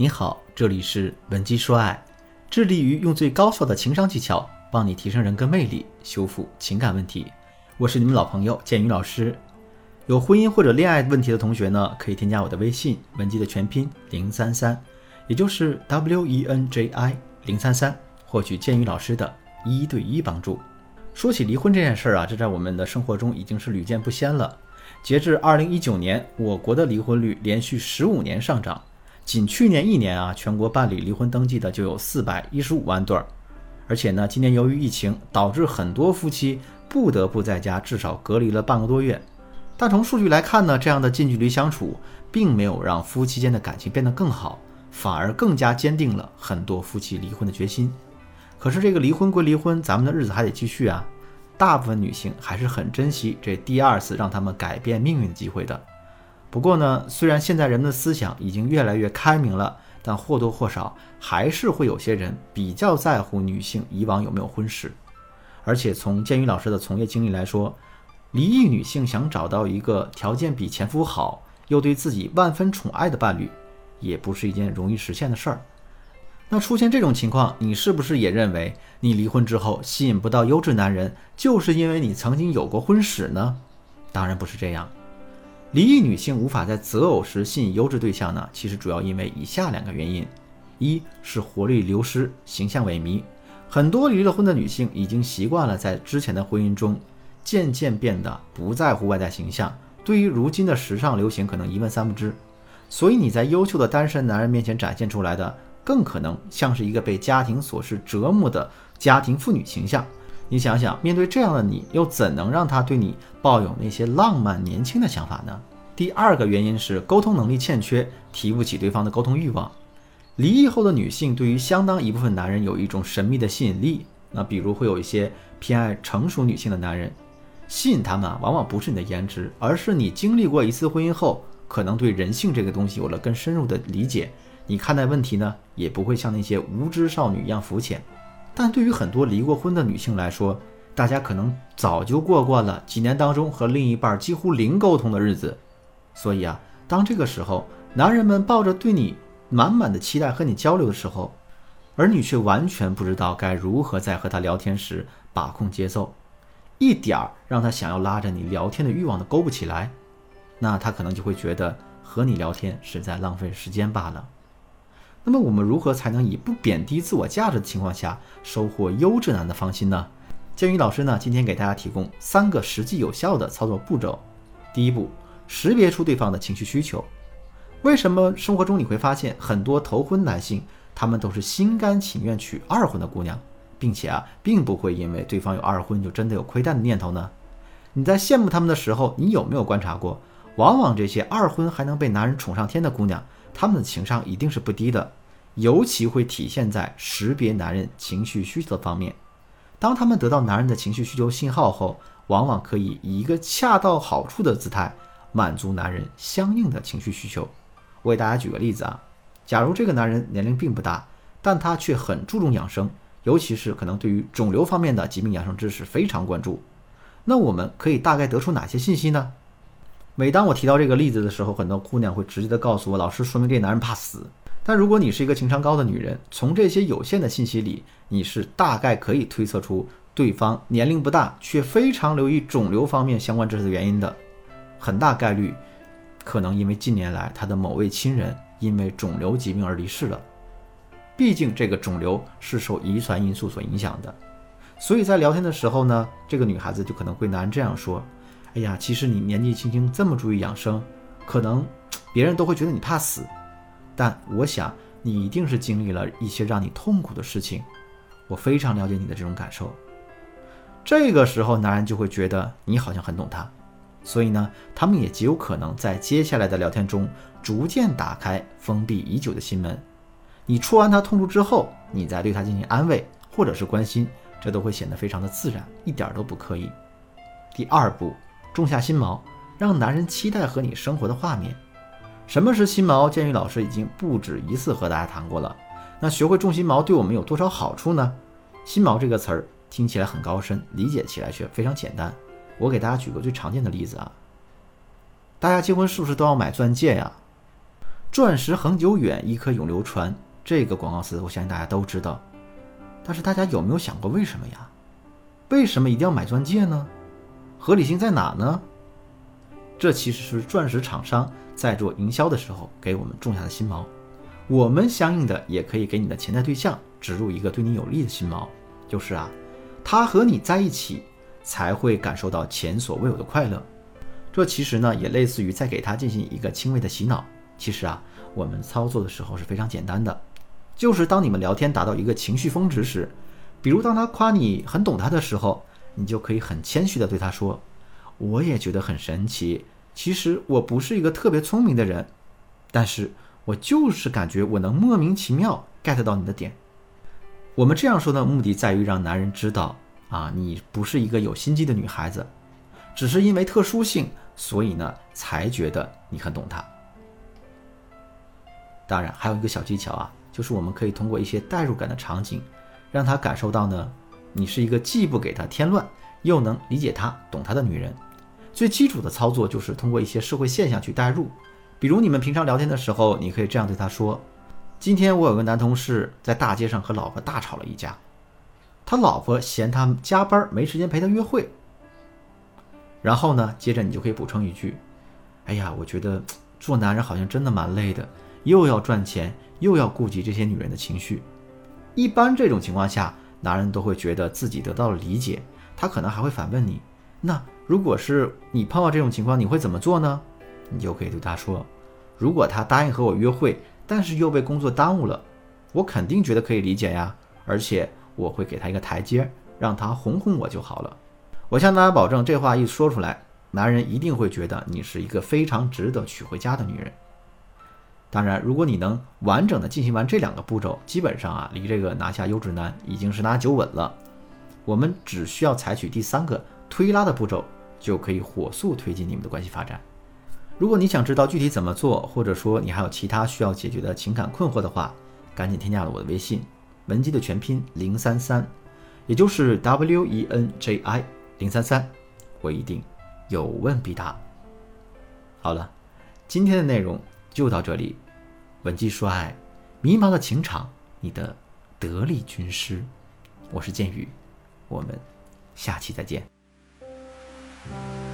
你好，这里是文姬说爱，致力于用最高效的情商技巧帮你提升人格魅力，修复情感问题。我是你们老朋友建宇老师。有婚姻或者恋爱问题的同学呢，可以添加我的微信文姬的全拼零三三，也就是 W E N J I 零三三，获取建宇老师的一对一帮助。说起离婚这件事儿啊，这在我们的生活中已经是屡见不鲜了。截至二零一九年，我国的离婚率连续十五年上涨。仅去年一年啊，全国办理离婚登记的就有四百一十五万对儿，而且呢，今年由于疫情，导致很多夫妻不得不在家至少隔离了半个多月。但从数据来看呢，这样的近距离相处并没有让夫妻间的感情变得更好，反而更加坚定了很多夫妻离婚的决心。可是这个离婚归离婚，咱们的日子还得继续啊。大部分女性还是很珍惜这第二次让他们改变命运的机会的。不过呢，虽然现在人们的思想已经越来越开明了，但或多或少还是会有些人比较在乎女性以往有没有婚史。而且从建宇老师的从业经历来说，离异女性想找到一个条件比前夫好，又对自己万分宠爱的伴侣，也不是一件容易实现的事儿。那出现这种情况，你是不是也认为你离婚之后吸引不到优质男人，就是因为你曾经有过婚史呢？当然不是这样。离异女性无法在择偶时吸引优质对象呢，其实主要因为以下两个原因：一是活力流失，形象萎靡。很多离了婚的女性已经习惯了在之前的婚姻中，渐渐变得不在乎外在形象，对于如今的时尚流行可能一问三不知。所以你在优秀的单身男人面前展现出来的，更可能像是一个被家庭琐事折磨的家庭妇女形象。你想想，面对这样的你，又怎能让他对你抱有那些浪漫年轻的想法呢？第二个原因是沟通能力欠缺，提不起对方的沟通欲望。离异后的女性对于相当一部分男人有一种神秘的吸引力，那比如会有一些偏爱成熟女性的男人，吸引他们啊，往往不是你的颜值，而是你经历过一次婚姻后，可能对人性这个东西有了更深入的理解，你看待问题呢，也不会像那些无知少女一样肤浅。但对于很多离过婚的女性来说，大家可能早就过惯了几年当中和另一半几乎零沟通的日子，所以啊，当这个时候男人们抱着对你满满的期待和你交流的时候，而你却完全不知道该如何在和他聊天时把控节奏，一点儿让他想要拉着你聊天的欲望都勾不起来，那他可能就会觉得和你聊天是在浪费时间罢了。那么我们如何才能以不贬低自我价值的情况下收获优质男的芳心呢？建宇老师呢，今天给大家提供三个实际有效的操作步骤。第一步，识别出对方的情绪需求。为什么生活中你会发现很多头婚男性，他们都是心甘情愿娶二婚的姑娘，并且啊，并不会因为对方有二婚就真的有亏待的念头呢？你在羡慕他们的时候，你有没有观察过，往往这些二婚还能被男人宠上天的姑娘？他们的情商一定是不低的，尤其会体现在识别男人情绪需求的方面。当他们得到男人的情绪需求信号后，往往可以以一个恰到好处的姿态满足男人相应的情绪需求。我给大家举个例子啊，假如这个男人年龄并不大，但他却很注重养生，尤其是可能对于肿瘤方面的疾病养生知识非常关注，那我们可以大概得出哪些信息呢？每当我提到这个例子的时候，很多姑娘会直接的告诉我：“老师，说明这男人怕死。”但如果你是一个情商高的女人，从这些有限的信息里，你是大概可以推测出对方年龄不大，却非常留意肿瘤方面相关知识的原因的。很大概率，可能因为近年来他的某位亲人因为肿瘤疾病而离世了。毕竟这个肿瘤是受遗传因素所影响的，所以在聊天的时候呢，这个女孩子就可能会男人这样说。哎呀，其实你年纪轻轻这么注意养生，可能别人都会觉得你怕死，但我想你一定是经历了一些让你痛苦的事情，我非常了解你的这种感受。这个时候，男人就会觉得你好像很懂他，所以呢，他们也极有可能在接下来的聊天中逐渐打开封闭已久的心门。你戳完他痛处之后，你再对他进行安慰或者是关心，这都会显得非常的自然，一点都不刻意。第二步。种下心锚，让男人期待和你生活的画面。什么是心锚？建宇老师已经不止一次和大家谈过了。那学会种心锚对我们有多少好处呢？心锚这个词儿听起来很高深，理解起来却非常简单。我给大家举个最常见的例子啊，大家结婚是不是都要买钻戒呀？钻石恒久远，一颗永流传。这个广告词，我相信大家都知道。但是大家有没有想过为什么呀？为什么一定要买钻戒呢？合理性在哪呢？这其实是钻石厂商在做营销的时候给我们种下的心锚。我们相应的也可以给你的潜在对象植入一个对你有利的心锚，就是啊，他和你在一起才会感受到前所未有的快乐。这其实呢，也类似于在给他进行一个轻微的洗脑。其实啊，我们操作的时候是非常简单的，就是当你们聊天达到一个情绪峰值时，比如当他夸你很懂他的时候，你就可以很谦虚的对他说：“我也觉得很神奇。其实我不是一个特别聪明的人，但是我就是感觉我能莫名其妙 get 到你的点。”我们这样说的目的在于让男人知道啊，你不是一个有心机的女孩子。只是因为特殊性，所以呢，才觉得你很懂他。当然，还有一个小技巧啊，就是我们可以通过一些代入感的场景，让他感受到呢，你是一个既不给他添乱，又能理解他、懂他的女人。最基础的操作就是通过一些社会现象去代入，比如你们平常聊天的时候，你可以这样对他说：“今天我有个男同事在大街上和老婆大吵了一架，他老婆嫌他加班没时间陪他约会。”然后呢，接着你就可以补充一句：“哎呀，我觉得做男人好像真的蛮累的，又要赚钱，又要顾及这些女人的情绪。”一般这种情况下，男人都会觉得自己得到了理解，他可能还会反问你：“那如果是你碰到这种情况，你会怎么做呢？”你就可以对他说：“如果他答应和我约会，但是又被工作耽误了，我肯定觉得可以理解呀，而且我会给他一个台阶，让他哄哄我就好了。”我向大家保证，这话一说出来，男人一定会觉得你是一个非常值得娶回家的女人。当然，如果你能完整的进行完这两个步骤，基本上啊，离这个拿下优质男已经是拿九稳了。我们只需要采取第三个推拉的步骤，就可以火速推进你们的关系发展。如果你想知道具体怎么做，或者说你还有其他需要解决的情感困惑的话，赶紧添加了我的微信，文姬的全拼零三三，也就是 W E N J I。零三三，我一定有问必答。好了，今天的内容就到这里。文姬说爱，迷茫的情场，你的得力军师。我是剑宇，我们下期再见。Thank you.